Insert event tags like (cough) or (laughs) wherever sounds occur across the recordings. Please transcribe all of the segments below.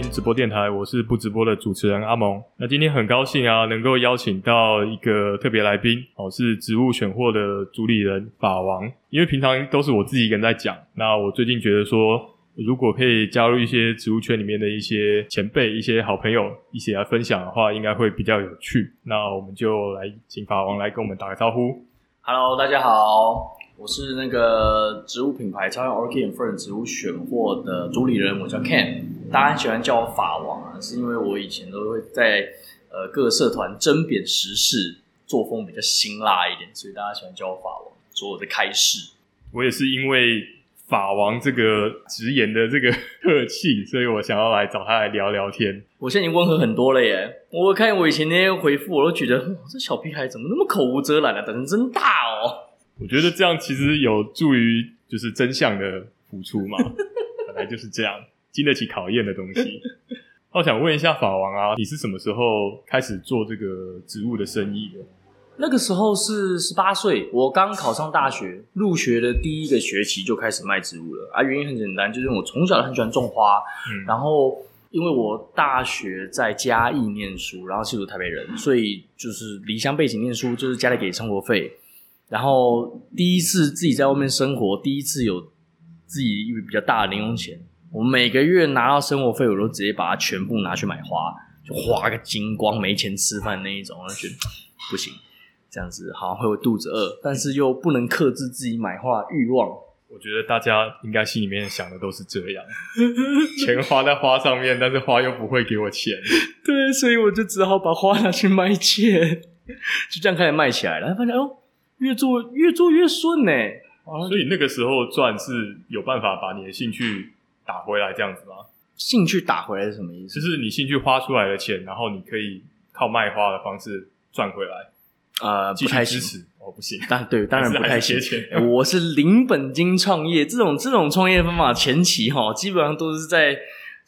直播电台，我是不直播的主持人阿蒙。那今天很高兴啊，能够邀请到一个特别来宾，哦，是植物选货的主理人法王。因为平常都是我自己一个人在讲，那我最近觉得说，如果可以加入一些植物圈里面的一些前辈、一些好朋友一起来分享的话，应该会比较有趣。那我们就来请法王来跟我们打个招呼。Hello，大家好。我是那个植物品牌超人 Orchid and Fern 植物选货的主理人，我叫 Ken，大家很喜欢叫我法王啊，是因为我以前都会在呃各个社团争辩时事，作风比较辛辣一点，所以大家喜欢叫我法王，做我的开示。我也是因为法王这个直言的这个 (laughs) 客气，所以我想要来找他来聊聊天。我现在已经温和很多了耶！我看我以前那些回复，我都觉得这小屁孩怎么那么口无遮拦啊，胆子真大哦。我觉得这样其实有助于就是真相的付出嘛，(laughs) 本来就是这样，经得起考验的东西。我想问一下法王啊，你是什么时候开始做这个植物的生意的？那个时候是十八岁，我刚考上大学，入学的第一个学期就开始卖植物了啊。原因很简单，就是我从小很喜欢种花，嗯，然后因为我大学在嘉义念书，然后是个台北人，所以就是离乡背景念书，就是家里给生活费。然后第一次自己在外面生活，第一次有自己一笔比较大的零用钱，我每个月拿到生活费，我都直接把它全部拿去买花，就花个精光，没钱吃饭那一种，我就觉得不行，这样子好像会有肚子饿，但是又不能克制自己买花欲望。(laughs) 我觉得大家应该心里面想的都是这样，钱花在花上面，但是花又不会给我钱，对，所以我就只好把花拿去卖钱，就这样开始卖起来了，发现哦。越做越做越顺呢，所以那个时候赚是有办法把你的兴趣打回来，这样子吗？兴趣打回来是什么意思？就是你兴趣花出来的钱，然后你可以靠卖花的方式赚回来。呃，不太支持哦，不行。但对，(laughs) 当然不太行。我是零本金创业，这种这种创业方法前期哈，基本上都是在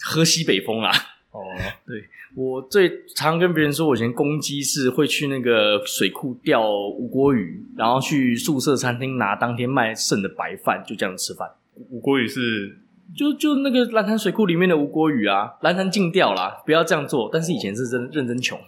喝西北风啊。哦，(laughs) 对。我最常跟别人说，我以前攻击是会去那个水库钓吴郭鱼，然后去宿舍餐厅拿当天卖剩的白饭，就这样吃饭。吴郭鱼是就就那个蓝潭水库里面的吴郭鱼啊，蓝潭禁钓啦，不要这样做。但是以前是真认真穷，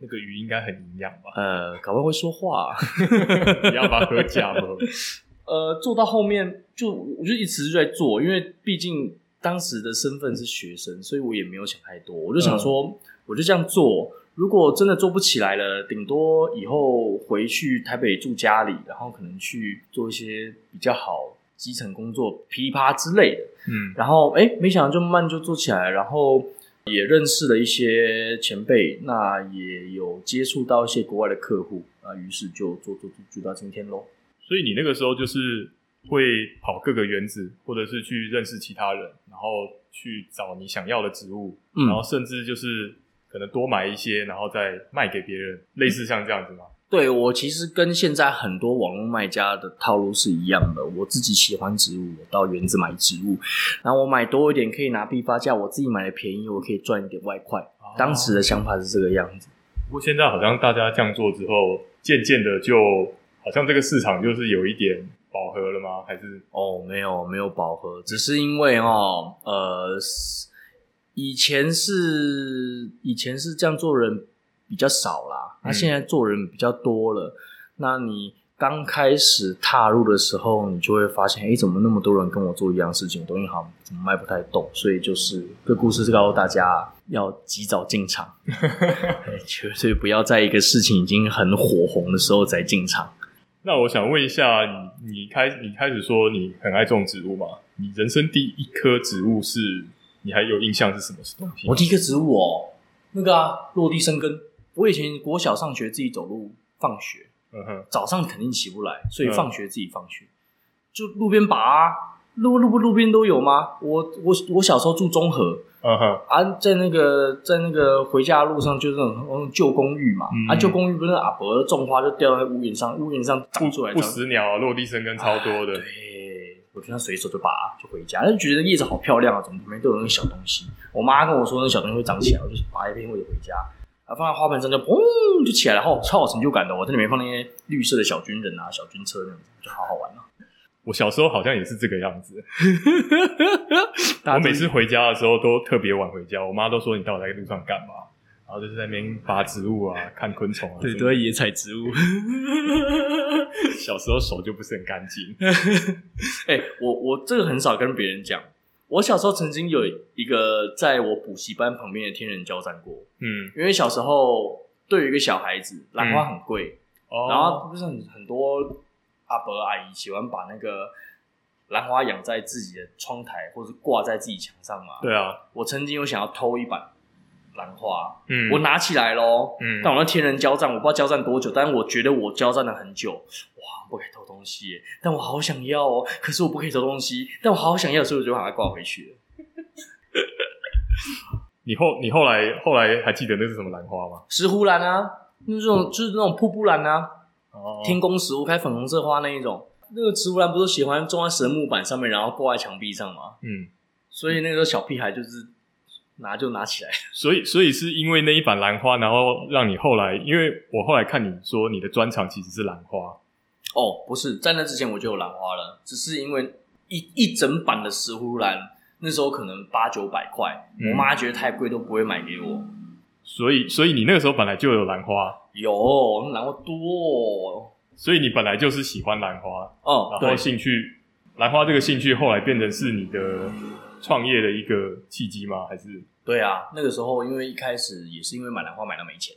那个鱼应该很营养吧？呃，搞不好会说话，(laughs) 你要把它喝假了？(laughs) 呃，做到后面就我就一直就在做，因为毕竟。当时的身份是学生，所以我也没有想太多，我就想说，嗯、我就这样做。如果真的做不起来了，顶多以后回去台北住家里，然后可能去做一些比较好基层工作，噼啪之类的。嗯，然后哎，没想到就慢慢就做起来，然后也认识了一些前辈，那也有接触到一些国外的客户啊，于是就做做做，做到今天喽。所以你那个时候就是。会跑各个园子，或者是去认识其他人，然后去找你想要的植物，嗯、然后甚至就是可能多买一些，然后再卖给别人，类似像这样子吗？对，我其实跟现在很多网络卖家的套路是一样的。我自己喜欢植物，我到园子买植物，然后我买多一点可以拿批发价，我自己买的便宜，我可以赚一点外快。哦、当时的想法是这个样子。不过现在好像大家这样做之后，渐渐的就好像这个市场就是有一点。饱和了吗？还是哦，没有没有饱和，只是因为哦，呃，以前是以前是这样做人比较少啦，那、嗯、现在做人比较多了。那你刚开始踏入的时候，你就会发现，哎，怎么那么多人跟我做一样事情？东西好像怎么卖不太动？所以就是这故事是告诉大家要及早进场，绝 (laughs) 对不要在一个事情已经很火红的时候再进场。那我想问一下，你你开你开始说你很爱种植物吗？你人生第一棵植物是你还有印象是什么东西？我第一棵植物哦，那个啊，落地生根。我以前国小上学自己走路放学，嗯哼，早上肯定起不来，所以放学自己放学，嗯、就路边拔啊，路路不路边都有吗？我我我小时候住中和。嗯哼，啊，在那个在那个回家的路上，就是那种旧公寓嘛，嗯、啊，旧公寓不是阿伯种花就掉在屋檐上，屋檐上长出来不死鸟，落地生根超多的。对，我经常随手就拔就回家，就觉得叶子好漂亮啊，怎么旁边都有那个小东西？我妈跟我说那小东西会长起来，我就拔一片我就回家，啊，放在花盆上就砰就起来了，好超有成就感的。我在里面放那些绿色的小军人啊、小军车那种，就好好玩了。我小时候好像也是这个样子。(laughs) 我每次回家的时候都特别晚回家，我妈都说，你到底在路上干嘛？然后就是在那边拔植物啊，看昆虫啊，对，都在野采植物。小时候手就不是很干净。(laughs) 哎、欸，我我这个很少跟别人讲。我小时候曾经有一个在我补习班旁边的天人交战过。嗯，因为小时候对于一个小孩子，兰花很贵，嗯、然后不是很很多阿伯阿姨喜欢把那个兰花养在自己的窗台，或者挂在自己墙上嘛。对啊，我曾经有想要偷一版。兰花，嗯，我拿起来咯，嗯，但我那天人交战，我不知道交战多久，但是我觉得我交战了很久，哇，不可以偷东西耶，但我好想要哦，可是我不可以偷东西，但我好想要，所以我就把它挂回去了。(laughs) 你后你后来后来还记得那是什么兰花吗？石斛兰啊，那种就是那种瀑布兰啊，哦，天宫石斛开粉红色花那一种，那个石斛兰不是喜欢种在神木板上面，然后挂在墙壁上吗？嗯，所以那个时候小屁孩就是。拿就拿起来，(laughs) 所以所以是因为那一版兰花，然后让你后来，因为我后来看你说你的专长其实是兰花，哦，不是，在那之前我就有兰花了，只是因为一一整版的石斛兰，那时候可能八九百块，嗯、我妈觉得太贵都不会买给我，所以所以你那个时候本来就有兰花，有兰花多、哦，所以你本来就是喜欢兰花，哦，然后兴趣兰花这个兴趣后来变成是你的创业的一个契机吗？还是？对啊，那个时候因为一开始也是因为买兰花买到没钱。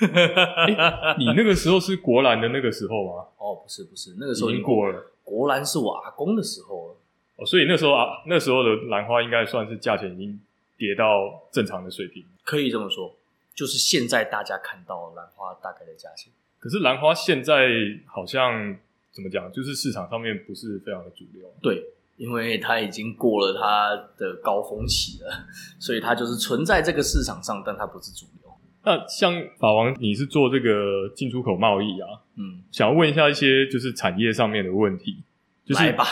(laughs) 欸、你那个时候是国兰的那个时候吗？哦，不是不是，那个时候已经过了。国兰是我阿公的时候了。哦，所以那时候啊，那时候的兰花应该算是价钱已经跌到正常的水平。可以这么说，就是现在大家看到兰花大概的价钱。可是兰花现在好像怎么讲，就是市场上面不是非常的主流。对。因为它已经过了它的高峰期了，(laughs) 所以它就是存在这个市场上，但它不是主流。那像法王，你是做这个进出口贸易啊？嗯，想要问一下一些就是产业上面的问题，就是来吧。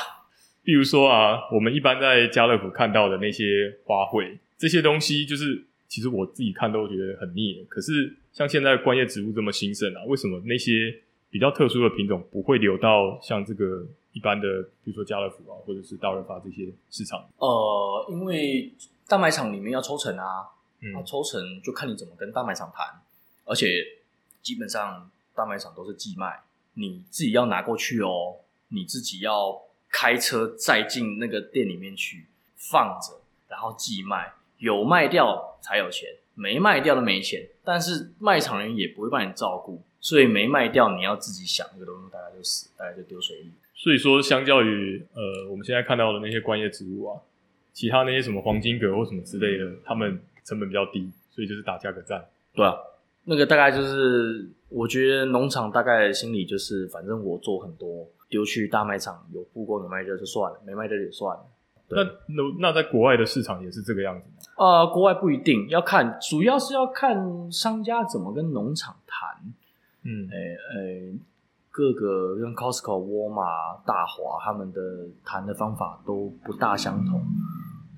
比如说啊，我们一般在家乐福看到的那些花卉，这些东西就是其实我自己看都觉得很腻。可是像现在观叶植物这么兴盛啊，为什么那些比较特殊的品种不会流到像这个？一般的，比如说家乐福啊，或者是大润发这些市场，呃，因为大卖场里面要抽成啊，嗯，抽成就看你怎么跟大卖场谈，而且基本上大卖场都是寄卖，你自己要拿过去哦，你自己要开车载进那个店里面去放着，然后寄卖，有卖掉才有钱，没卖掉都没钱，但是卖场人也不会帮你照顾，所以没卖掉你要自己想，这个东西大概就死，大概就丢水里。所以说，相较于呃，我们现在看到的那些观叶植物啊，其他那些什么黄金葛或什么之类的，他们成本比较低，所以就是打价格战。对啊，那个大概就是，我觉得农场大概心理就是，反正我做很多，丢去大卖场有曝光有卖掉就算了，没卖掉就算了。那那那在国外的市场也是这个样子吗？呃，国外不一定要看，主要是要看商家怎么跟农场谈。嗯，诶、欸、诶。欸各个跟 Costco、沃尔玛、大华，他们的谈的方法都不大相同。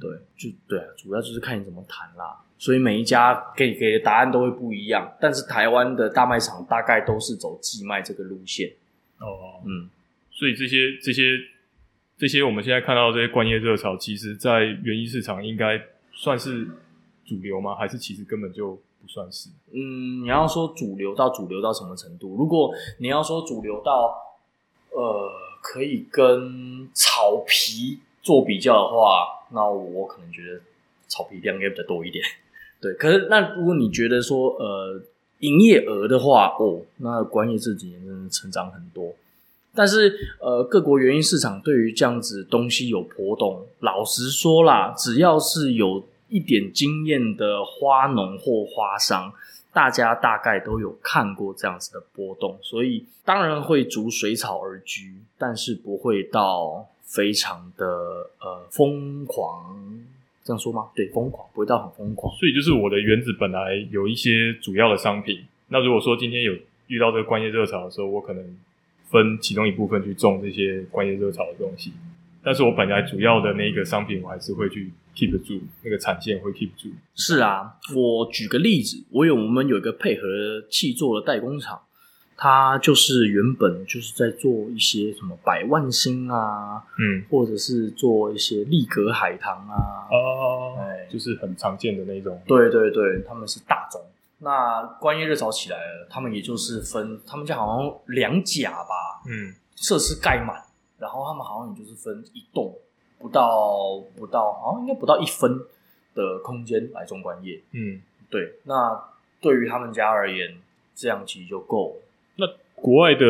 对，就对啊，主要就是看你怎么谈啦。所以每一家给给的答案都会不一样。但是台湾的大卖场大概都是走寄卖这个路线。哦，嗯，所以这些这些这些我们现在看到这些观叶热潮，其实在园艺市场应该算是主流吗？还是其实根本就？不算是，嗯，你要说主流到主流到什么程度？如果你要说主流到，呃，可以跟草皮做比较的话，那我可能觉得草皮量应该比较多一点。对，可是那如果你觉得说，呃，营业额的话，哦，那观叶这几年真的成长很多。但是，呃，各国园艺市场对于这样子东西有波动，老实说啦，只要是有。一点经验的花农或花商，大家大概都有看过这样子的波动，所以当然会逐水草而居，但是不会到非常的呃疯狂，这样说吗？对，疯狂不会到很疯狂。所以就是我的园子本来有一些主要的商品，那如果说今天有遇到这个观叶热潮的时候，我可能分其中一部分去种这些观叶热潮的东西。但是我本来主要的那个商品，我还是会去 keep 住那个产线，会 keep 住。是啊，我举个例子，我有我们有一个配合气做的代工厂，它就是原本就是在做一些什么百万星啊，嗯，或者是做一些利格海棠啊，哦，哎，就是很常见的那种。对对对，他们是大宗。那观叶热潮起来了，他们也就是分，他们家好像两甲吧，嗯，设施盖满，然后他们好像也就是分一栋，不到不到，好像应该不到一分的空间来种观叶。嗯，对。那对于他们家而言，这样其实就够了。那国外的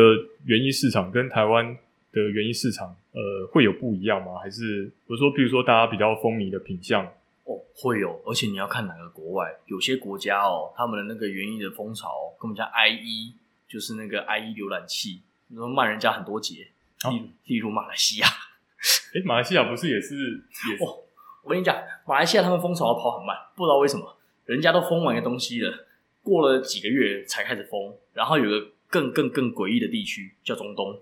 园艺市场跟台湾的园艺市场，呃，会有不一样吗？还是比如说，比如说大家比较风靡的品相？哦，会有，而且你要看哪个国外，有些国家哦，他们的那个园艺的风潮，跟我们家 IE，就是那个 IE 浏览器，你说慢人家很多节，哦、例例如马来西亚，哎，马来西亚不是也是也是？哦，我跟你讲，马来西亚他们风潮跑很慢，不知道为什么，人家都封完个东西了，过了几个月才开始封，然后有个更更更诡异的地区叫中东，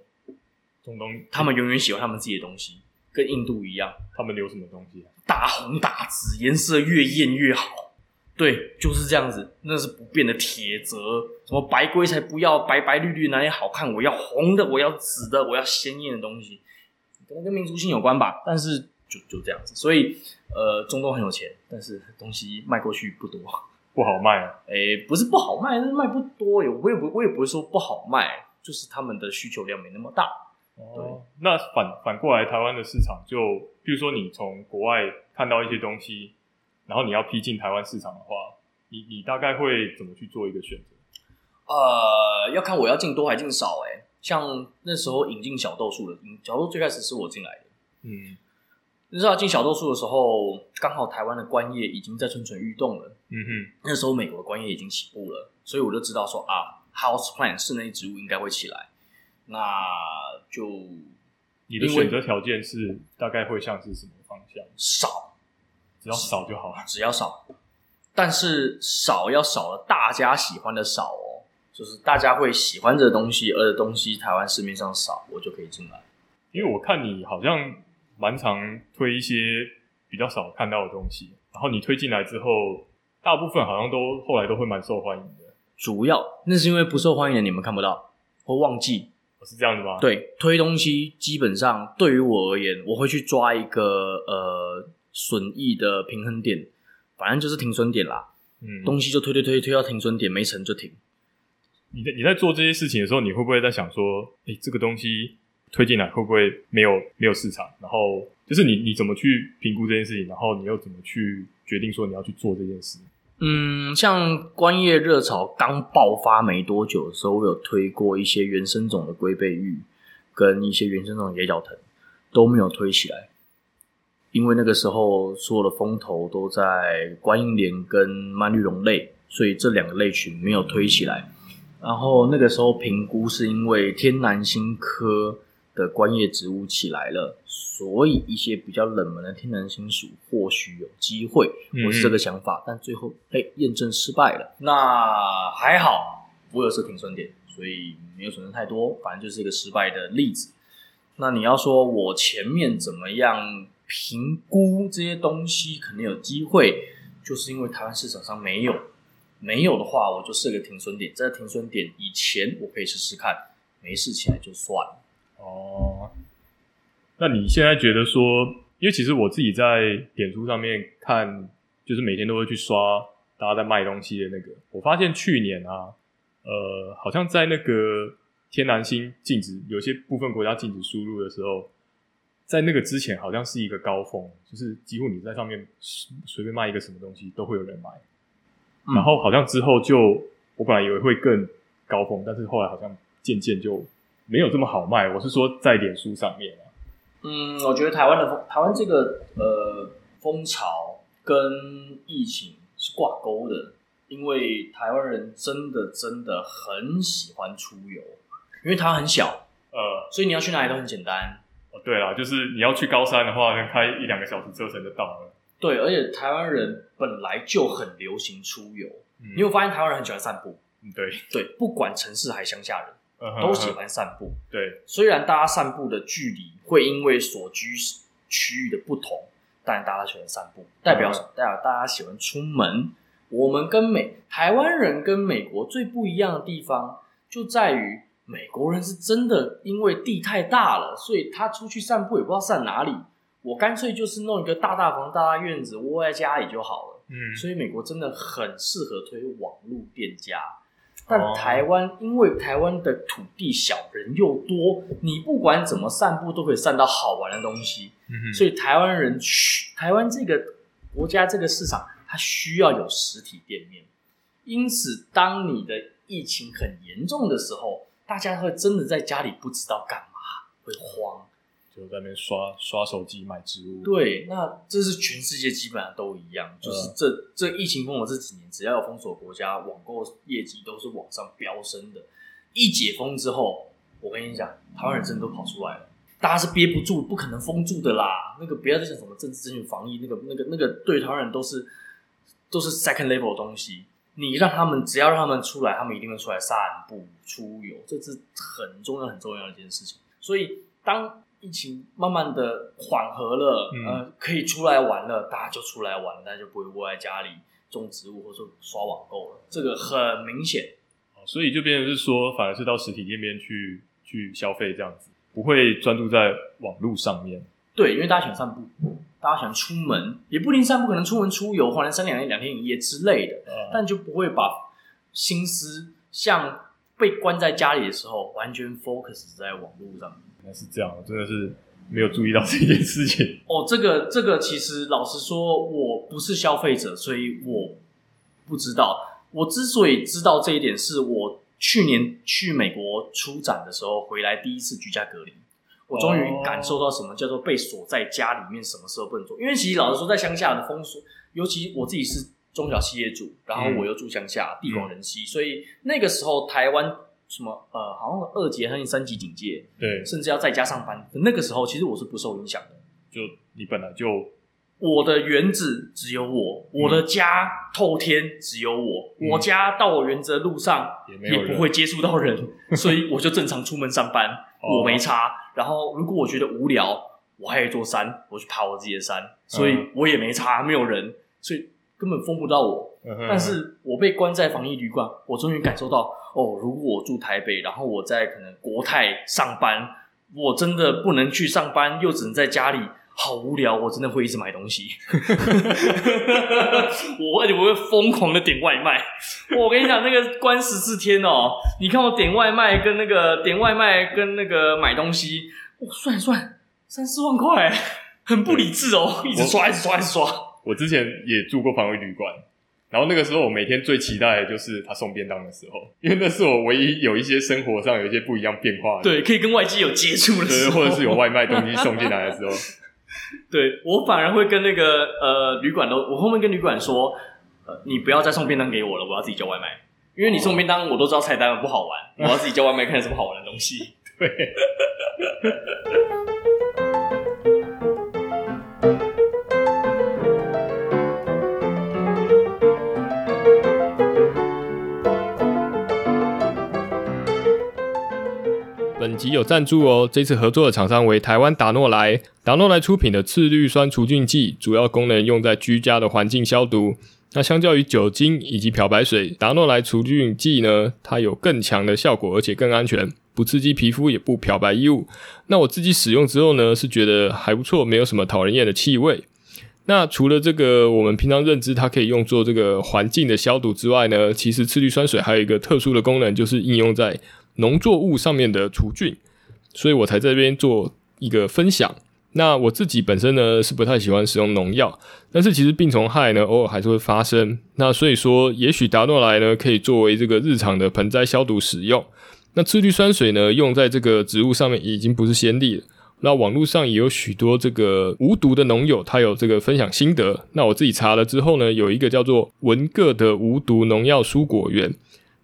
中东。他们永远喜欢他们自己的东西，跟印度一样，他们留什么东西啊？大红大紫，颜色越艳越好。对，就是这样子，那是不变的铁则。什么白龟才不要白白绿绿哪里好看？我要红的，我要紫的，我要鲜艳的东西，可能跟民族性有关吧。但是就就这样子，所以呃，中东很有钱，但是东西卖过去不多，不好卖啊。诶，不是不好卖，是卖不多。我也不我也不会说不好卖，就是他们的需求量没那么大。哦，那反反过来，台湾的市场就，比如说你从国外看到一些东西，然后你要批进台湾市场的话，你你大概会怎么去做一个选择？呃，要看我要进多还进少哎。像那时候引进小豆树的，小豆最开始是我进来的。嗯，那时候进小豆树的时候，刚好台湾的观叶已经在蠢蠢欲动了。嗯哼，那时候美国的观叶已经起步了，所以我就知道说啊，house plant 室内植物应该会起来。那就你的选择条件是大概会像是什么方向？少，只要少就好了。只要少，但是少要少了大家喜欢的少哦，就是大家会喜欢这个东西，而的东西台湾市面上少，我就可以进来。因为我看你好像蛮常推一些比较少看到的东西，然后你推进来之后，大部分好像都后来都会蛮受欢迎的。主要那是因为不受欢迎的你们看不到，或忘记。是这样子吗？对，推东西基本上对于我而言，我会去抓一个呃损益的平衡点，反正就是停损点啦。嗯，东西就推推推推到停损点没成就停。你在你在做这些事情的时候，你会不会在想说，诶，这个东西推进来会不会没有没有市场？然后就是你你怎么去评估这件事情？然后你又怎么去决定说你要去做这件事？嗯，像观叶热潮刚爆发没多久的时候，我有推过一些原生种的龟背芋，跟一些原生种的野角藤，都没有推起来，因为那个时候所有的风头都在观音莲跟曼绿绒类，所以这两个类群没有推起来。然后那个时候评估是因为天南星科的观叶植物起来了，所以一些比较冷门的天然星属或许有机会，我是这个想法，嗯、但最后哎验证失败了。那还好，我有设停损点，所以没有损失太多，反正就是一个失败的例子。那你要说我前面怎么样评估这些东西可能有机会，就是因为台湾市场上没有，没有的话我就设个停损点，在停损点以前我可以试试看，没试起来就算了。哦，那你现在觉得说，因为其实我自己在点书上面看，就是每天都会去刷大家在卖东西的那个，我发现去年啊，呃，好像在那个天南星禁止有些部分国家禁止输入的时候，在那个之前好像是一个高峰，就是几乎你在上面随便卖一个什么东西都会有人买，嗯、然后好像之后就我本来以为会更高峰，但是后来好像渐渐就。没有这么好卖，我是说在脸书上面啊。嗯，我觉得台湾的风，台湾这个呃风潮跟疫情是挂钩的，因为台湾人真的真的很喜欢出游，因为它很小，呃，所以你要去哪里都很简单。哦，对啦，就是你要去高山的话，能开一两个小时车程就到了。对，而且台湾人本来就很流行出游，嗯，你有发现台湾人很喜欢散步？嗯，对对，不管城市还乡下人。Uh-huh, 都喜欢散步，对。虽然大家散步的距离会因为所居区域的不同，但大家喜欢散步，代表什么？代表大家喜欢出门。我们跟美台湾人跟美国最不一样的地方，就在于美国人是真的因为地太大了，所以他出去散步也不知道散哪里。我干脆就是弄一个大大房、大大院子，窝在家里就好了。嗯，所以美国真的很适合推网络店家。但台湾因为台湾的土地小，人又多，你不管怎么散步都可以散到好玩的东西。嗯，所以台湾人去台湾这个国家这个市场，它需要有实体店面。因此，当你的疫情很严重的时候，大家会真的在家里不知道干嘛，会慌。就在那边刷刷手机买植物。对，那这是全世界基本上都一样，就是这、嗯、这疫情封了这几年，只要有封锁国家，网购业绩都是往上飙升的。一解封之后，我跟你讲，台湾人真的都跑出来了，大家是憋不住，不可能封住的啦。那个不要再想什么政治正确防疫，那个那个那个对台湾人都是都是 second level 的东西。你让他们只要让他们出来，他们一定会出来散步、出游，这是很重要很重要的一件事情。所以当疫情慢慢的缓和了，嗯，呃，可以出来玩了，大家就出来玩了，大家就不会窝在家里种植物或者刷网购了，这个很明显。所以就变成是说，反而是到实体店边去去消费这样子，不会专注在网络上面。对，因为大家喜欢散步，大家喜欢出门，也不一定散步，可能出门出游，或者三两天两天一夜之类的，嗯，但就不会把心思像被关在家里的时候，完全 focus 在网络上面。是这样，真的是没有注意到这件事情。哦，这个这个其实老实说，我不是消费者，所以我不知道。我之所以知道这一点，是我去年去美国出展的时候回来第一次居家隔离，我终于感受到什么叫做被锁在家里面，什么时候不能做。因为其实老实说，在乡下的风俗，尤其我自己是中小企业主，然后我又住乡下，地广人稀，所以那个时候台湾。什么呃，好像二级还是三级警戒，对，甚至要在家上班。那个时候，其实我是不受影响的。就你本来就，我的园子只有我，我的家透天只有我，嗯、我家到我园子的路上也不会接触到人，(laughs) 所以我就正常出门上班，我没差。然后如果我觉得无聊，我还有一座山，我去爬我自己的山，所以我也没差，没有人，所以根本封不到我。但是我被关在防疫旅馆，我终于感受到哦，如果我住台北，然后我在可能国泰上班，我真的不能去上班，又只能在家里，好无聊，我真的会一直买东西。(laughs) 我而且我会疯狂的点外卖。我跟你讲，那个关十四天哦，你看我点外卖跟那个点外卖跟那个买东西，我算一算三四万块，很不理智哦，一直刷一直刷一直刷。我之前也住过防疫旅馆。然后那个时候，我每天最期待的就是他送便当的时候，因为那是我唯一有一些生活上有一些不一样变化的，对，可以跟外界有接触的时候，或者是有外卖东西送进来的时候，(laughs) 对，我反而会跟那个呃旅馆都，我后面跟旅馆说，呃，你不要再送便当给我了，我要自己叫外卖，因为你送便当我都知道菜单不好玩，我要自己叫外卖看什么好玩的东西，(laughs) 对。(laughs) 集有赞助哦，这次合作的厂商为台湾达诺莱。达诺莱出品的次氯酸除菌剂，主要功能用在居家的环境消毒。那相较于酒精以及漂白水，达诺莱除菌剂呢，它有更强的效果，而且更安全，不刺激皮肤，也不漂白衣物。那我自己使用之后呢，是觉得还不错，没有什么讨人厌的气味。那除了这个我们平常认知它可以用作这个环境的消毒之外呢，其实次氯酸水还有一个特殊的功能，就是应用在农作物上面的除菌，所以我才在这边做一个分享。那我自己本身呢是不太喜欢使用农药，但是其实病虫害呢偶尔还是会发生。那所以说，也许达诺莱呢可以作为这个日常的盆栽消毒使用。那次氯酸水呢用在这个植物上面已经不是先例了。那网络上也有许多这个无毒的农友，他有这个分享心得。那我自己查了之后呢，有一个叫做文各的无毒农药蔬果园。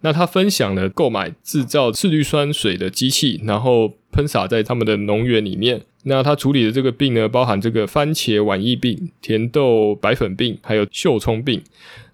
那他分享了购买制造次氯酸水的机器，然后喷洒在他们的农园里面。那他处理的这个病呢，包含这个番茄晚疫病、甜豆白粉病，还有锈葱病。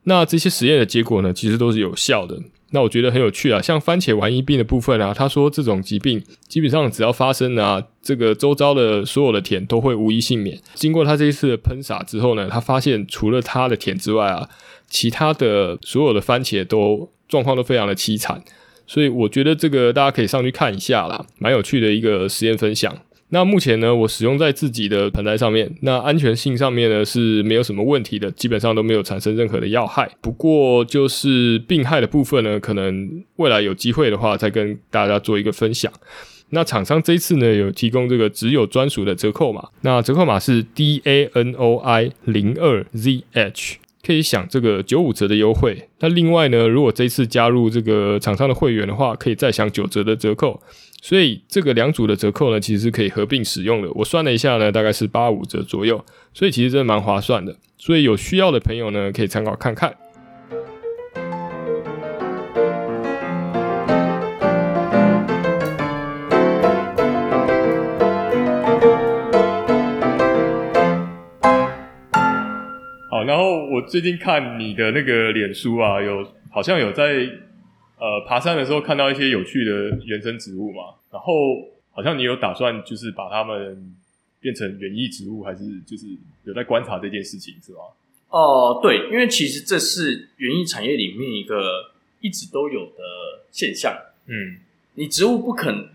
那这些实验的结果呢，其实都是有效的。那我觉得很有趣啊，像番茄晚疫病的部分啊，他说这种疾病基本上只要发生啊，这个周遭的所有的田都会无一幸免。经过他这一次的喷洒之后呢，他发现除了他的田之外啊，其他的所有的番茄都。状况都非常的凄惨，所以我觉得这个大家可以上去看一下啦，蛮有趣的一个实验分享。那目前呢，我使用在自己的盆栽上面，那安全性上面呢是没有什么问题的，基本上都没有产生任何的药害。不过就是病害的部分呢，可能未来有机会的话再跟大家做一个分享。那厂商这次呢有提供这个只有专属的折扣码，那折扣码是 D A N O I 零二 Z H，可以享这个九五折的优惠。那另外呢，如果这次加入这个厂商的会员的话，可以再享九折的折扣。所以这个两组的折扣呢，其实是可以合并使用的。我算了一下呢，大概是八五折左右，所以其实真的蛮划算的。所以有需要的朋友呢，可以参考看看。好，然后我最近看你的那个脸书啊，有好像有在。呃，爬山的时候看到一些有趣的原生植物嘛，然后好像你有打算就是把它们变成园艺植物，还是就是有在观察这件事情是吗？哦、呃，对，因为其实这是园艺产业里面一个一直都有的现象。嗯，你植物不可能，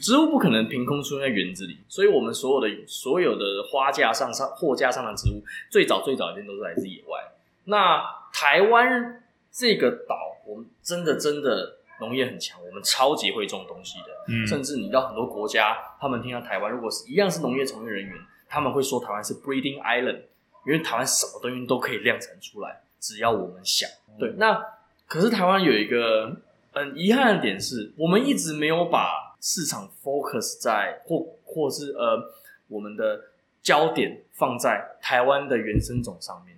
植物不可能凭空出现在园子里，所以我们所有的所有的花架上上货架上的植物，最早最早一定都是来自野外。那台湾这个岛。我们真的真的农业很强，我们超级会种东西的。嗯，甚至你到很多国家，他们听到台湾，如果是一样是农业从业人员，他们会说台湾是 breeding island，因为台湾什么东西都可以量产出来，只要我们想。对，那可是台湾有一个很遗憾的点是，我们一直没有把市场 focus 在或或是呃我们的焦点放在台湾的原生种上面，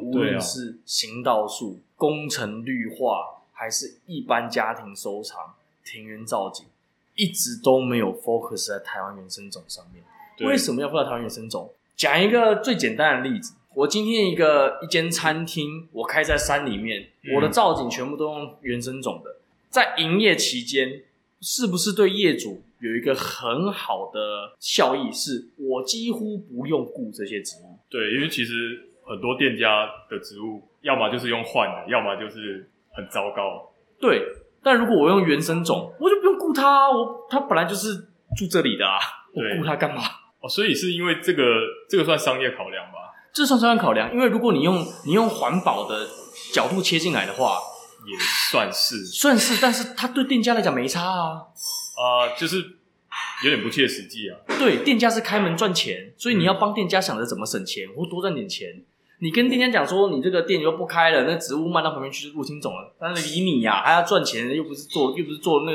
无论是行道树。工程绿化还是一般家庭收藏、庭园造景，一直都没有 focus 在台湾原生种上面。为什么要放在台湾原生种？讲一个最简单的例子，我今天一个一间餐厅，我开在山里面，嗯、我的造景全部都用原生种的，在营业期间，是不是对业主有一个很好的效益？是我几乎不用顾这些植物。对，因为其实很多店家的植物。要么就是用换的，要么就是很糟糕。对，但如果我用原生种，我就不用顾它，我它本来就是住这里的啊，我顾它干嘛？哦，所以是因为这个，这个算商业考量吧？这算商业考量，因为如果你用你用环保的角度切进来的话，也算是算是，但是它对店家来讲没差啊。啊、呃，就是有点不切实际啊。对，店家是开门赚钱，所以你要帮店家想着怎么省钱或多赚点钱。你跟店家讲说，你这个店又不开了，那植物卖到旁边去就入侵种了，但是理你呀、啊，还要赚钱，又不是做又不是做那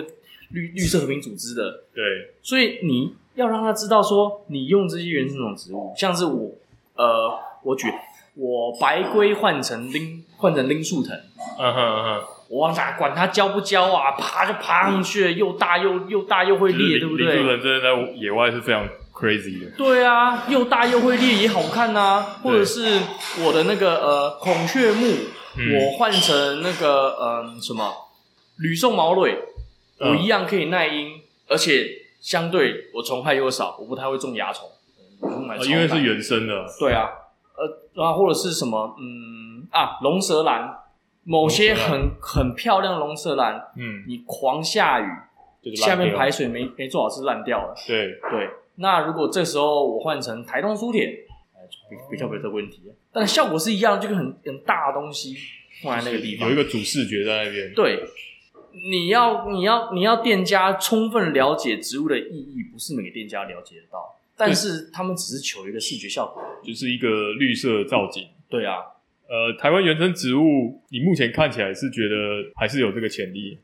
绿绿色和平组织的，对，所以你要让他知道说，你用这些原生种植物，像是我，呃，我举我白龟换成拎换成拎树藤，嗯哼嗯哼，我哪管它娇不娇啊，爬就爬上去，又大又又大又会裂，对不对？铃树藤真的在野外是非常。crazy 的，对啊，又大又会裂也好看呐、啊，或者是我的那个呃孔雀木，嗯、我换成那个呃什么吕宋毛蕊，嗯、我一样可以耐阴，而且相对我虫害又少，我不太会种蚜虫、呃，因为是原生的。对啊，呃啊或者是什么嗯啊龙舌兰，某些很很漂亮的龙舌兰，嗯，你狂下雨，下面排水没没做好是烂掉了，对对。那如果这时候我换成台东苏铁，比比较没有这个问题，但效果是一样，就是很很大的东西放在那个地方，有一个主视觉在那边。对，你要你要你要店家充分了解植物的意义，不是每个店家了解得到，但是他们只是求一个视觉效果，就是一个绿色造景。对啊，呃，台湾原生植物，你目前看起来是觉得还是有这个潜力？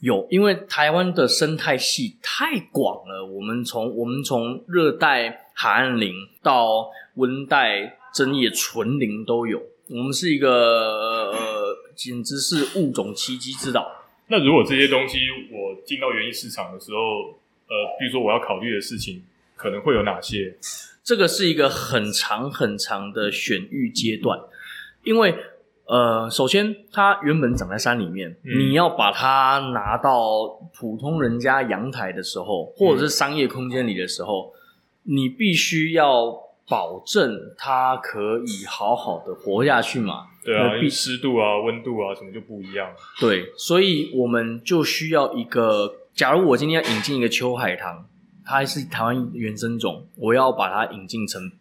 有，因为台湾的生态系太广了。我们从我们从热带海岸林到温带针叶纯林都有。我们是一个呃，简直是物种奇迹之岛。那如果这些东西我进到园艺市场的时候，呃，比如说我要考虑的事情，可能会有哪些？这个是一个很长很长的选育阶段，因为。呃，首先，它原本长在山里面，嗯、你要把它拿到普通人家阳台的时候，或者是商业空间里的时候，嗯、你必须要保证它可以好好的活下去嘛。对啊，因为湿度啊、温度啊什么就不一样。对，所以我们就需要一个。假如我今天要引进一个秋海棠，它还是台湾原生种，我要把它引进成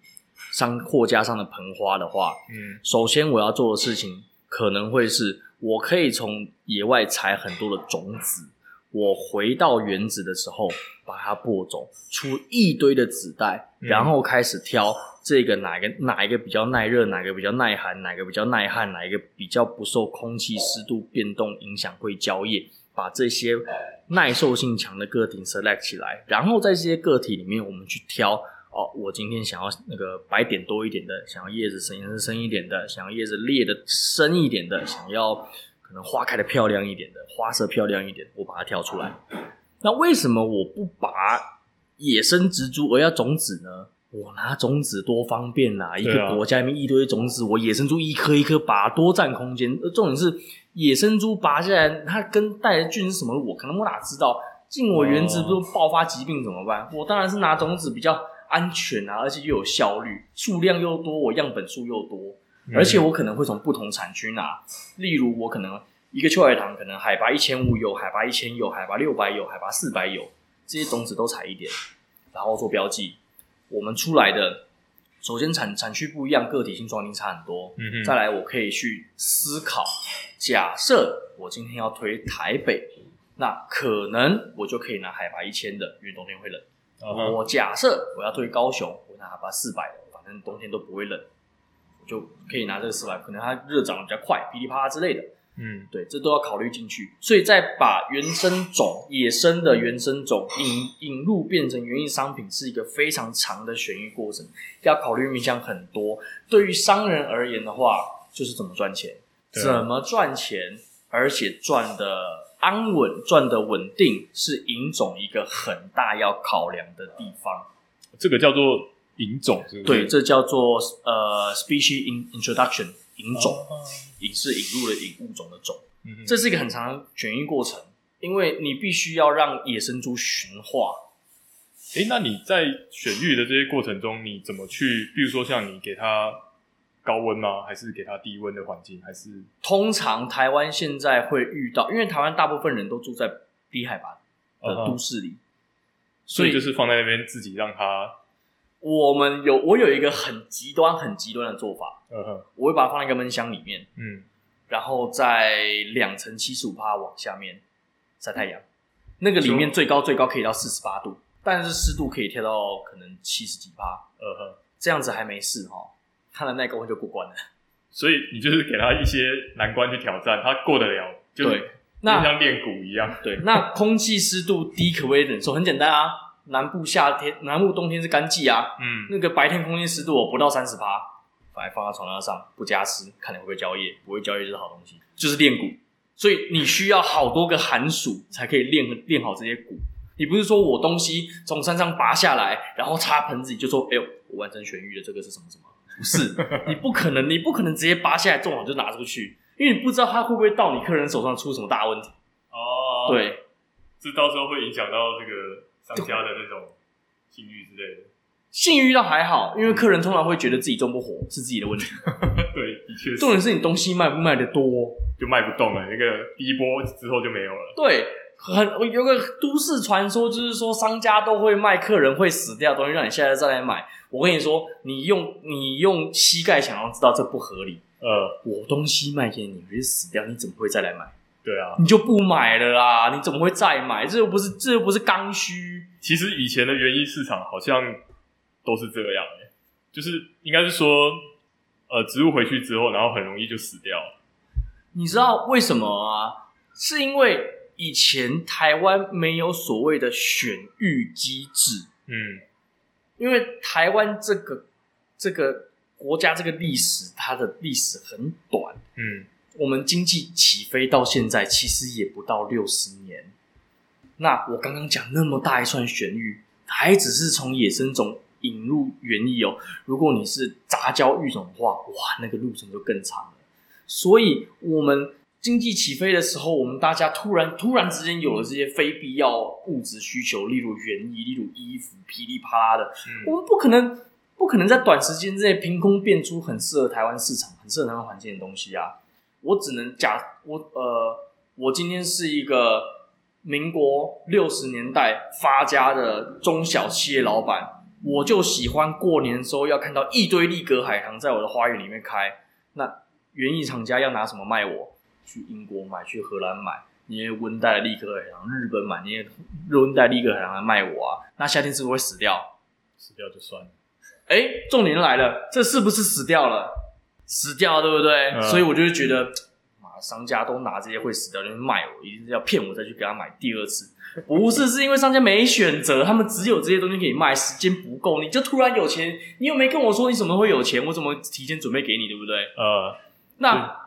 商货架上的盆花的话，嗯，首先我要做的事情可能会是，我可以从野外采很多的种子，我回到原子的时候把它播种出一堆的子代，然后开始挑这个哪一个哪一个比较耐热，哪个比较耐寒，哪个比较耐旱，哪一个比较不受空气湿度变动影响会焦叶。把这些耐受性强的个体 select 起来，然后在这些个体里面，我们去挑哦。我今天想要那个白点多一点的，想要叶子深颜色深一点的，想要叶子裂的深一点的，想要可能花开的漂亮一点的，花色漂亮一点，我把它挑出来。那为什么我不拔野生植株而要种子呢？我拿种子多方便啊！一个国家里面一堆种子，我野生株一颗一颗拔，多占空间。而重点是。野生猪拔下来，它跟带的菌是什么？我可能我哪知道？进我园子不是爆发疾病怎么办？我当然是拿种子比较安全啊，而且又有效率，数量又多，我样本数又多，而且我可能会从不同产区拿。例如，我可能一个秋海棠，可能海拔一千五有，海拔一千有，海拔六百有，海拔四百有，这些种子都采一点，然后做标记。我们出来的，首先产产区不一样，个体性状态差很多。嗯嗯。再来，我可以去思考。假设我今天要推台北，那可能我就可以拿海拔一千的，因为冬天会冷。Uh huh. 我假设我要推高雄，我拿海拔四百的，反正冬天都不会冷，我就可以拿这个四百，可能它热涨得比较快，噼里啪啦之类的。嗯，对，这都要考虑进去。所以在把原生种、野生的原生种引引入变成园艺商品，是一个非常长的选育过程，要考虑面向很多。对于商人而言的话，就是怎么赚钱。怎么赚钱，而且赚的安稳、赚的稳定，是引种一个很大要考量的地方。这个叫做引种？对，这叫做呃，species introduction，引种，引是引入了引物种的种。这是一个很长的选育过程，因为你必须要让野生猪驯化。诶，那你在选育的这些过程中，你怎么去？比如说，像你给它。高温吗？还是给它低温的环境？还是通常台湾现在会遇到，因为台湾大部分人都住在低海拔的都市里，uh huh. 所以就是放在那边自己让它。我们有我有一个很极端、很极端的做法，嗯哼、uh，huh. 我会把它放在一个闷箱里面，嗯，然后在两层七十五帕往下面晒太阳，那个里面最高最高可以到四十八度，但是湿度可以跳到可能七十几帕，嗯哼、uh，huh. 这样子还没事哈。他的耐高温就过关了，所以你就是给他一些难关去挑战，他过得了，就那像练鼓一样。对，那空气湿度低可不可以忍受？很简单啊，南部夏天、南部冬天是干季啊，嗯，那个白天空气湿度我不到三十趴，把它放在床单上不加湿，看你会不会蕉叶，不会蕉叶就是好东西，就是练骨。所以你需要好多个寒暑才可以练练好这些骨。你不是说我东西从山上拔下来，然后插盆子里就说，哎呦，我完成痊愈了这个是什么什么？不是，(laughs) 你不可能，你不可能直接拔下来种好就拿出去，因为你不知道它会不会到你客人手上出什么大问题。哦，对，这到时候会影响到这个商家的那种信誉之类的。信誉倒还好，因为客人通常会觉得自己种不火是自己的问题。(laughs) 对，的确。重点是你东西卖不卖的多，就卖不动了。那个第一波之后就没有了。对，很有个都市传说，就是说商家都会卖客人会死掉的东西，让你现在再来买。我跟你说，你用你用膝盖想要知道这不合理。呃，我东西卖给你，你死掉，你怎么会再来买？对啊，你就不买了啦，你怎么会再买？这又不是这又不是刚需。其实以前的园艺市场好像都是这样的，就是应该是说，呃，植物回去之后，然后很容易就死掉。你知道为什么啊？是因为以前台湾没有所谓的选育机制。嗯。因为台湾这个这个国家这个历史，它的历史很短。嗯，我们经济起飞到现在，其实也不到六十年。那我刚刚讲那么大一串玄玉，还只是从野生种引入园艺哦。如果你是杂交育种的话，哇，那个路程就更长了。所以，我们。经济起飞的时候，我们大家突然突然之间有了这些非必要物质需求，例如园艺，例如衣服，噼里啪啦的。嗯、我们不可能不可能在短时间之内凭空变出很适合台湾市场、很适合台湾环境的东西啊！我只能假我呃，我今天是一个民国六十年代发家的中小企业老板，我就喜欢过年的时候要看到一堆立格海棠在我的花园里面开。那园艺厂家要拿什么卖我？去英国买，去荷兰买。那些温带的立格海棠，日本买那些温带立格海棠来卖我啊？那夏天是不是会死掉？死掉就算了。哎、欸，重点来了，这是不是死掉了？死掉了，对不对？嗯、所以我就会觉得，(tsk) 妈，商家都拿这些会死掉的东西卖我，一定是要骗我再去给他买第二次。(laughs) 不是，是因为商家没选择，他们只有这些东西可以卖，时间不够，你就突然有钱，你又没跟我说你怎么会有钱，我怎么提前准备给你，对不对？呃，那。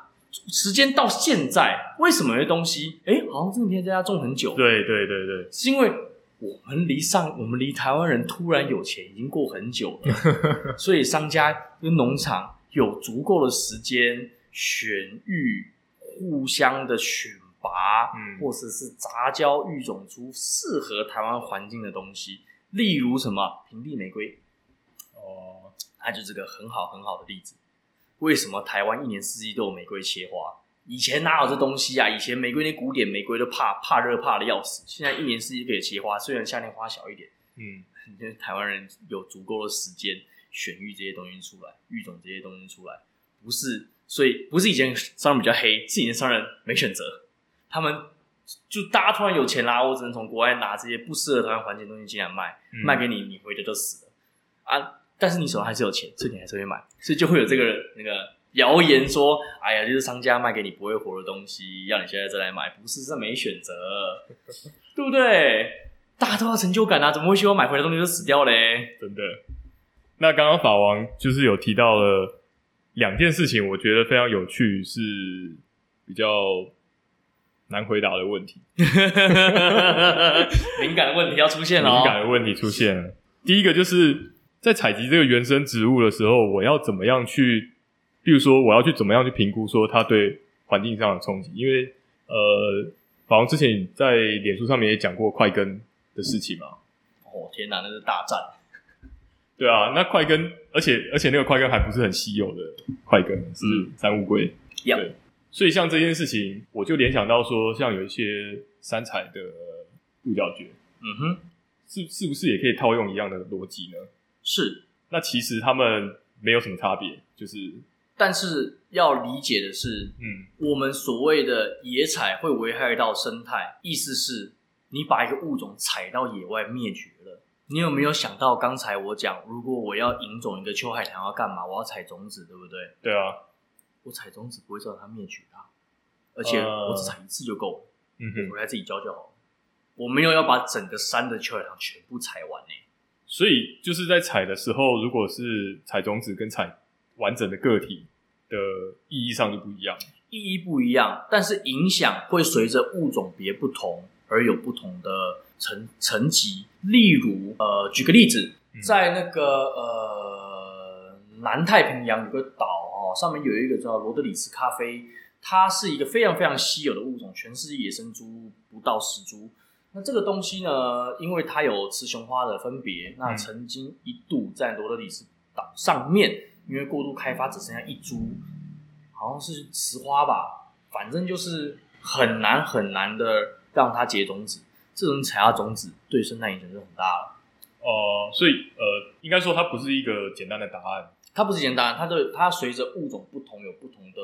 时间到现在，为什么有些东西，哎、欸，好像这几天在家种很久？对对对对，是因为我们离上，我们离台湾人突然有钱已经过很久了，(laughs) 所以商家跟农场有足够的时间选育，互相的选拔，嗯，或者是杂交育种出适合台湾环境的东西，例如什么平地玫瑰，哦，它就是个很好很好的例子。为什么台湾一年四季都有玫瑰切花？以前哪有这东西啊？以前玫瑰那古典玫瑰都怕怕热怕的要死。现在一年四季可以切花，虽然夏天花小一点。嗯，因为台湾人有足够的时间选育这些东西出来，育种这些东西出来，不是，所以不是以前商人比较黑，是以前商人没选择。他们就大家突然有钱啦，我只能从国外拿这些不适合台湾环境的东西进来卖，嗯、卖给你，你回去就死了啊。但是你手上还是有钱，所以你还是会买，所以就会有这个那个谣言说，哎呀，就是商家卖给你不会活的东西，要你现在再来买，不是这没选择，(laughs) 对不对？大家都要成就感啊，怎么会希望买回来的东西就死掉嘞？真的。那刚刚法王就是有提到了两件事情，我觉得非常有趣，是比较难回答的问题，(laughs) 敏感的问题要出现了，敏感的问题出现了。第一个就是。在采集这个原生植物的时候，我要怎么样去？比如说，我要去怎么样去评估说它对环境上的冲击？因为呃，法王之前在脸书上面也讲过快根的事情嘛。哦天哪，那是大战！对啊，那块根，而且而且那个块根还不是很稀有的块根，是山乌龟。嗯、对，所以像这件事情，我就联想到说，像有一些三彩的鹿角蕨，嗯哼，是是不是也可以套用一样的逻辑呢？是，那其实他们没有什么差别，就是，但是要理解的是，嗯，我们所谓的野采会危害到生态，意思是你把一个物种采到野外灭绝了。你有没有想到刚才我讲，如果我要引种一个秋海棠要干嘛？我要采种子，对不对？对啊，我采种子不会造成它灭绝它，而且我只采一次就够了，嗯哼，我回来自己浇就好了。我没有要把整个山的秋海棠全部采完呢。所以就是在采的时候，如果是采种子跟采完整的个体的意义上就不一样，意义不一样，但是影响会随着物种别不同而有不同的层层级。例如，呃，举个例子，在那个呃南太平洋有个岛哦，上面有一个叫罗德里斯咖啡，它是一个非常非常稀有的物种，全世界野生猪不到十株。那这个东西呢，因为它有雌雄花的分别，那曾经一度在罗德里斯岛上面，因为过度开发只剩下一株，好像是雌花吧，反正就是很难很难的让它结种子。这种采下种子对生态影响就很大了。哦、呃，所以呃，应该说它不是一个简单的答案，它不是简单，它的它随着物种不同有不同的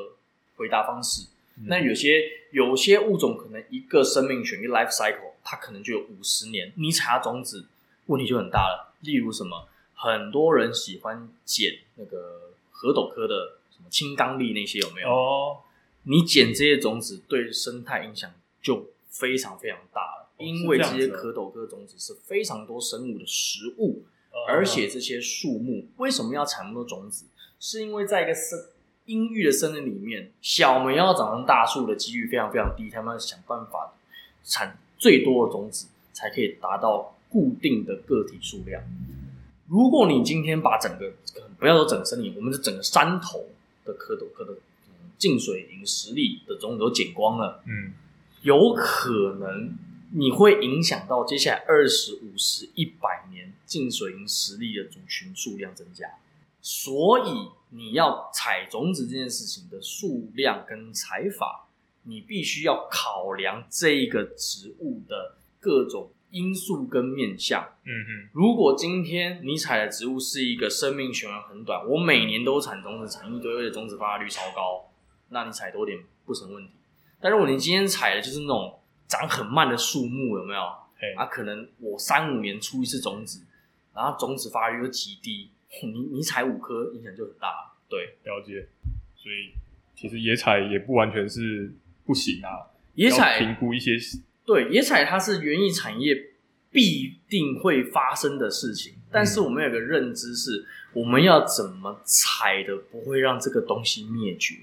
回答方式。嗯、那有些有些物种可能一个生命权一个 life cycle。它可能就有五十年，你采下种子，问题就很大了。例如什么，很多人喜欢捡那个壳斗科的什么青刚櫟那些有没有？哦，你捡这些种子对生态影响就非常非常大因为这些壳斗科种子是非常多生物的食物，哦、而且这些树木为什么要产那么多种子？是因为在一个生阴郁的森林里面，小苗要长成大树的几率非常非常低，他们要想办法产。最多的种子才可以达到固定的个体数量。如果你今天把整个不要说整个森林，我们是整个山头的蝌蚪科的净水银实力的种子都剪光了，嗯，有可能你会影响到接下来二十五十一百年净水营实力的族群数量增加，所以你要采种子这件事情的数量跟采法，你必须要考量这个植物的各种因素跟面相。嗯哼，如果今天你采的植物是一个生命循环很短，我每年都产种子，产一堆，而且种子发芽率超高，那你采多点不成问题。但如果你今天采的就是那种长很慢的树木，有没有？啊，可能我三五年出一次种子。然后种子发育又极低，(laughs) 你你采五颗影响就很大。对，了解。所以其实野采也不完全是不行啊。野采评估一些，对，野采它是园艺产业必定会发生的事情。但是我们有个认知是，我们要怎么采的不会让这个东西灭绝。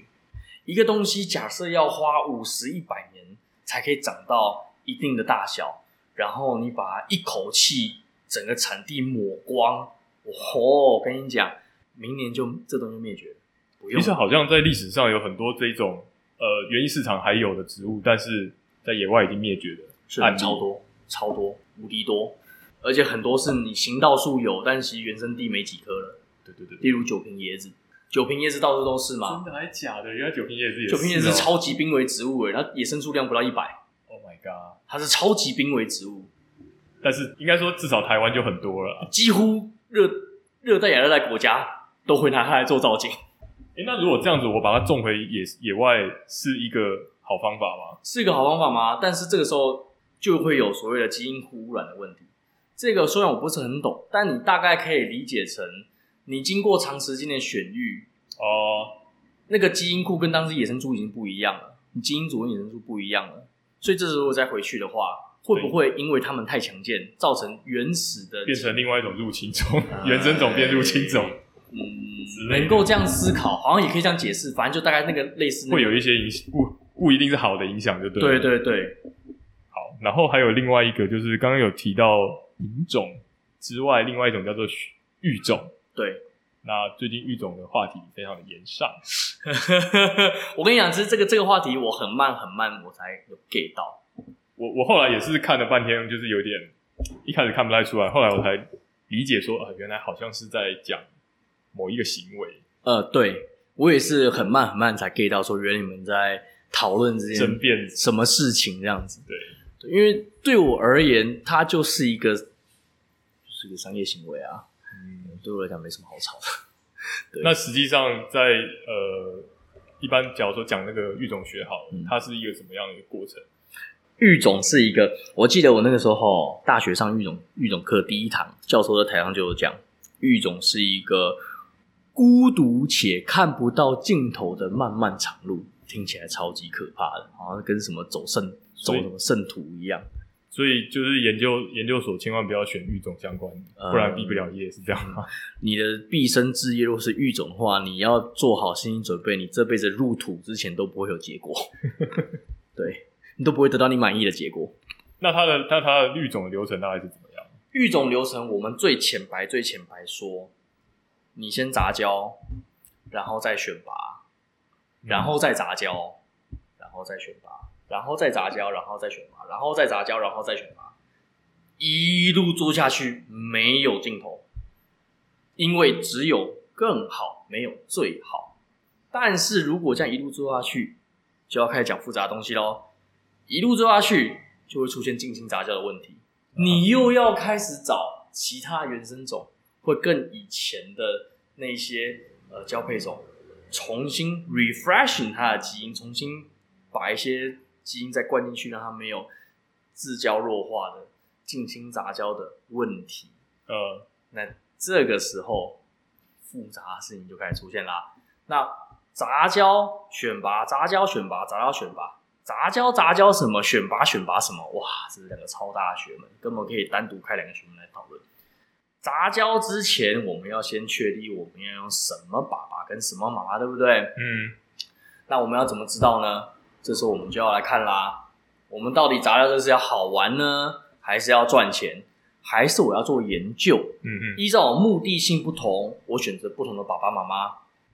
一个东西假设要花五十一百年才可以长到一定的大小，然后你把它一口气。整个产地抹光，哦，我跟你讲，明年就这东西灭绝了。不用。其实好像在历史上有很多这种呃园艺市场还有的植物，但是在野外已经灭绝了，是超多超多无敌多，而且很多是你行道树有，但其实原生地没几棵了。对对对，例如九瓶椰子，九瓶叶子到处都是嘛。真的还假的？原来酒瓶叶子也是，九瓶叶子超级濒危植物诶，它野生数量不到一百。Oh my god！它是超级濒危植物。但是应该说，至少台湾就很多了。几乎热热带、亚热带国家都会拿它来做造景。(laughs) 哎，那如果这样子，我把它种回野野外，是一个好方法吗？是一个好方法吗？但是这个时候就会有所谓的基因污染的问题。这个虽然我不是很懂，但你大概可以理解成，你经过长时间的选育哦，那个基因库跟当时野生猪已经不一样了，你基因组跟野生猪不一样了，所以这时候再回去的话。会不会因为它们太强健，造成原始的变成另外一种入侵种，原生种变入侵种？嗯，能够这样思考，好像也可以这样解释。反正就大概那个类似，会有一些影响，不不一定是好的影响，就对。对对对。好，然后还有另外一个，就是刚刚有提到品种之外，另外一种叫做育种。对。那最近玉总的话题非常的严上。(laughs) 我跟你讲，其实这个这个话题我很慢很慢，我才有 get 到。我我后来也是看了半天，就是有点一开始看不太出来，后来我才理解说，呃，原来好像是在讲某一个行为。呃，对，我也是很慢很慢才 get 到说，原来你们在讨论这件争辩什么事情这样子。对，对，因为对我而言，它就是一个就是一个商业行为啊。嗯，对我来讲没什么好吵的。对，那实际上在呃，一般假如说讲那个育种学好了，嗯，它是一个什么样的一个过程？育种是一个，我记得我那个时候大学上育种育种课第一堂，教授在台上就有讲，育种是一个孤独且看不到尽头的漫漫长路，听起来超级可怕的，好像跟什么走圣走什么圣徒一样。所以就是研究研究所千万不要选育种相关的，不然毕不了业，是这样吗？你的毕生志业若是育种的话，你要做好心理准备，你这辈子入土之前都不会有结果。(laughs) 对。你都不会得到你满意的结果。那它的那它的育种的流程大概是怎么样？育种流程我们最浅白最浅白说，你先杂交，然后再选拔，然后再杂交，然后再选拔，然后再杂交，然后再选拔，然后再杂交，然后再选拔，一路做下去没有尽头，因为只有更好，没有最好。但是如果这样一路做下去，就要开始讲复杂的东西喽。一路做下去，就会出现近亲杂交的问题。你又要开始找其他原生种，会更以前的那些呃交配种，重新 refreshing 它的基因，重新把一些基因再灌进去，让它没有自交弱化的近亲杂交的问题。呃，那这个时候复杂的事情就开始出现啦。那杂交选拔，杂交选拔，杂交选拔。杂交杂交什么？选拔选拔什么？哇，这是两个超大的学门，根本可以单独开两个学门来讨论。杂交之前，我们要先确定我们要用什么爸爸跟什么妈妈，对不对？嗯。那我们要怎么知道呢？这时候我们就要来看啦。我们到底杂交这是要好玩呢，还是要赚钱，还是我要做研究？嗯嗯。依照我目的性不同，我选择不同的爸爸妈妈。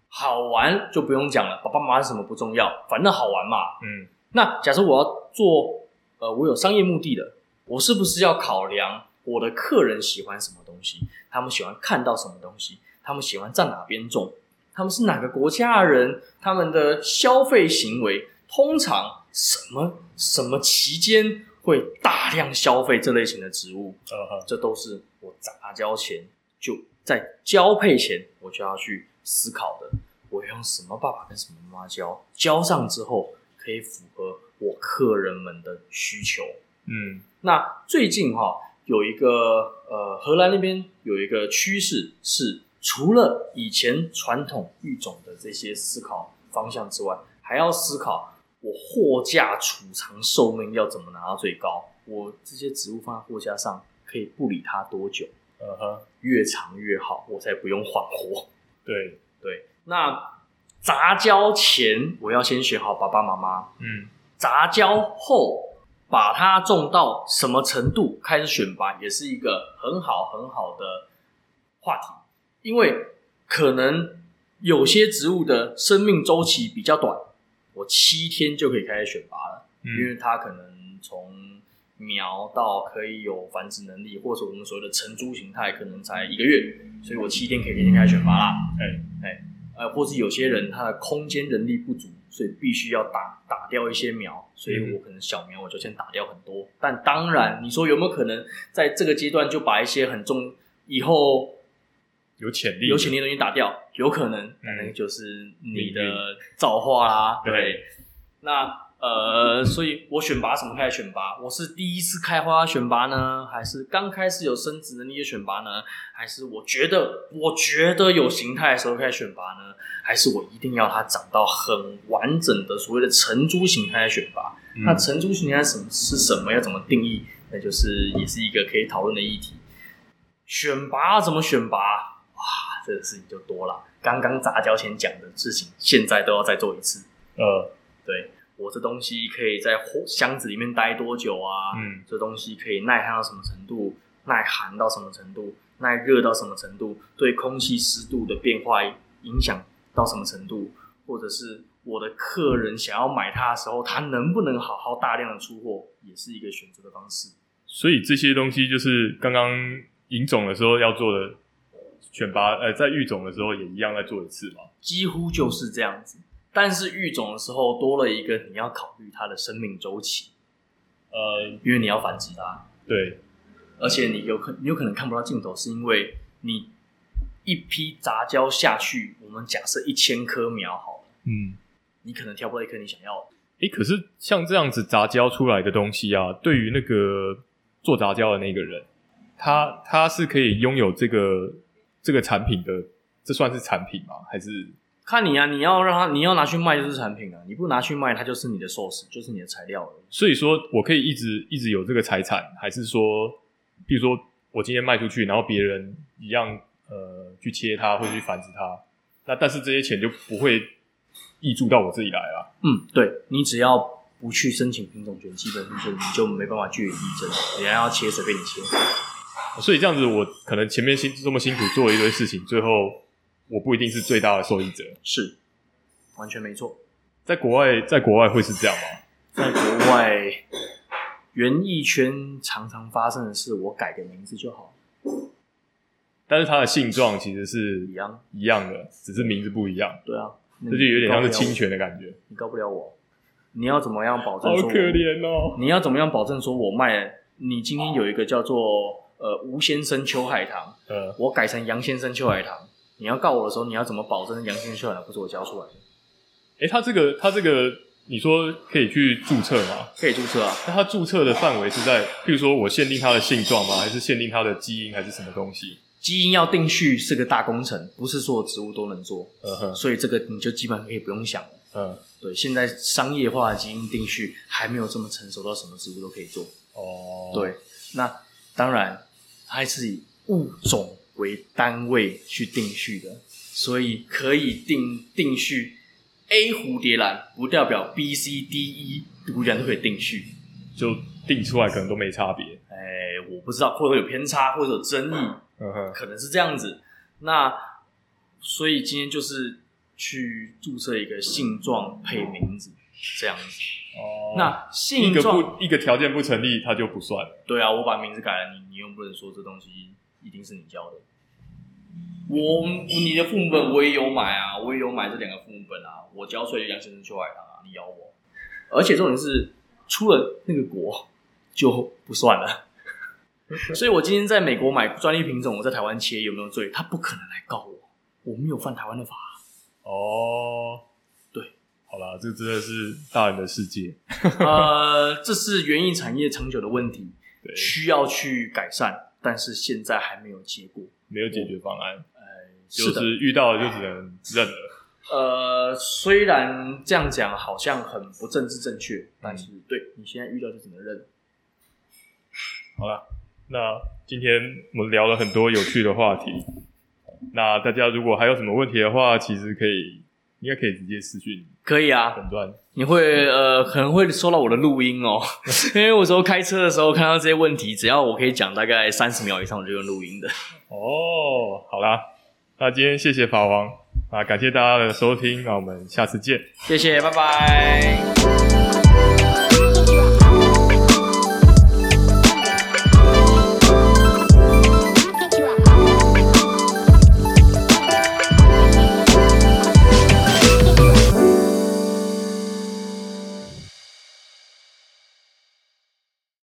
好玩就不用讲了，爸爸妈妈是什么不重要，反正好玩嘛。嗯。那假设我要做，呃，我有商业目的的，我是不是要考量我的客人喜欢什么东西，他们喜欢看到什么东西，他们喜欢站哪边种，他们是哪个国家的人，他们的消费行为通常什么什么期间会大量消费这类型的植物，呃，这都是我杂交前就在交配前我就要去思考的。我用什么爸爸跟什么妈妈交，交上之后可以符合我客人们的需求。嗯，那最近哈有一个呃荷兰那边有一个趋势是，除了以前传统育种的这些思考方向之外，还要思考我货架储藏寿命要怎么拿到最高。我这些植物放在货架上可以不理它多久？嗯哼，越长越好，我才不用换货。对对。那杂交前我要先选好爸爸妈妈，嗯，杂交后把它种到什么程度开始选拔，也是一个很好很好的话题，因为可能有些植物的生命周期比较短，我七天就可以开始选拔了，嗯，因为它可能从苗到可以有繁殖能力，或者我们所谓的成株形态，可能才一个月，所以我七天可以天天开始选拔啦，哎哎。呃，或是有些人他的空间人力不足，所以必须要打打掉一些苗，所以我可能小苗我就先打掉很多。但当然，你说有没有可能在这个阶段就把一些很重以后有潜力有潜力的东西打掉？有可能，可能就是你的造化啦。对，对，那。呃，所以我选拔什么开始选拔？我是第一次开花选拔呢，还是刚开始有生殖能力的选拔呢？还是我觉得我觉得有形态的时候开始选拔呢？还是我一定要它长到很完整的所谓的成株形态来选拔？嗯、那成株形态什么是什么？要怎么定义？那就是也是一个可以讨论的议题。选拔怎么选拔？哇，这个事情就多了。刚刚杂交前讲的事情，现在都要再做一次。呃，对。我这东西可以在箱子里面待多久啊？嗯，这东西可以耐旱到什么程度？耐寒到什么程度？耐热到什么程度？对空气湿度的变化影响到什么程度？或者是我的客人想要买它的时候，他能不能好好大量的出货，也是一个选择的方式。所以这些东西就是刚刚引种的时候要做的选拔，呃，在育种的时候也一样在做一次嘛？几乎就是这样子。但是育种的时候多了一个，你要考虑它的生命周期，呃，因为你要繁殖它。对，而且你有可你有可能看不到尽头，是因为你一批杂交下去，我们假设一千棵苗好了，嗯，你可能挑不到一棵你想要的。诶、欸，可是像这样子杂交出来的东西啊，对于那个做杂交的那个人，他他是可以拥有这个这个产品的，这算是产品吗？还是？看你啊，你要让它，你要拿去卖就是产品啊，你不拿去卖，它就是你的 source，就是你的材料而已。所以说我可以一直一直有这个财产，还是说，比如说我今天卖出去，然后别人一样呃去切它或者去繁殖它，那但是这些钱就不会溢注到我这里来了。嗯，对，你只要不去申请品种权，基本上就你就没办法据理力争，人家要切随便你切。所以这样子，我可能前面辛这么辛苦做了一堆事情，最后。我不一定是最大的受益者，是，完全没错。在国外，在国外会是这样吗？在国外，园艺圈常常发生的事，我改个名字就好。但是它的性状其实是一样一样的，只是名字不一样。对啊，这就有点像是侵权的感觉。你告不了我，你要怎么样保证？好可怜哦！你要怎么样保证说我卖？你今天有一个叫做呃吴先生秋海棠，呃，我改成杨先生秋海棠。你要告我的时候，你要怎么保证杨先生秋海棠不是我教出来的？哎、欸，他这个，他这个，你说可以去注册吗？可以注册啊。那他注册的范围是在，譬如说我限定他的性状吗？还是限定他的基因，还是什么东西？基因要定序是个大工程，不是所有植物都能做。嗯哼。所以这个你就基本上可以不用想了。嗯，对，现在商业化的基因定序还没有这么成熟到什么植物都可以做。哦。对，那当然还是以物种为单位去定序的，所以可以定定序 A 蝴蝶兰，不代表 B、C、D、E 蝴蝶兰都可以定序，就定出来可能都没差别。哎、欸，我不知道，或者有偏差，或者有争议，可能是这样子。那所以今天就是去注册一个性状配名字，这样子。哦，那性一个状不一个条件不成立，它就不算了。对啊，我把名字改了，你你又不能说这东西一定是你教的。我你的父母本我也有买啊，我也有买这两个父母本啊。我交税杨先生就海棠啊，你咬我。而且重点是出了那个国就不算了。(laughs) 所以我今天在美国买专利品种，我在台湾切有没有罪？他不可能来告我，我没有犯台湾的法。哦，对，好啦，这真的是大人的世界。呃，这是园艺产业长久的问题，需要去改善，但是现在还没有结果，没有解决方案。呃，就是遇到了就只能认了。呃，虽然这样讲好像很不政治正确，但是对你现在遇到就只能认。好了。那今天我们聊了很多有趣的话题。那大家如果还有什么问题的话，其实可以，应该可以直接私讯。可以啊，本段你会呃可能会收到我的录音哦，(laughs) 因为我时候开车的时候看到这些问题，只要我可以讲大概三十秒以上，我就用录音的。哦，好啦，那今天谢谢法王啊，感谢大家的收听，那我们下次见，谢谢，拜拜。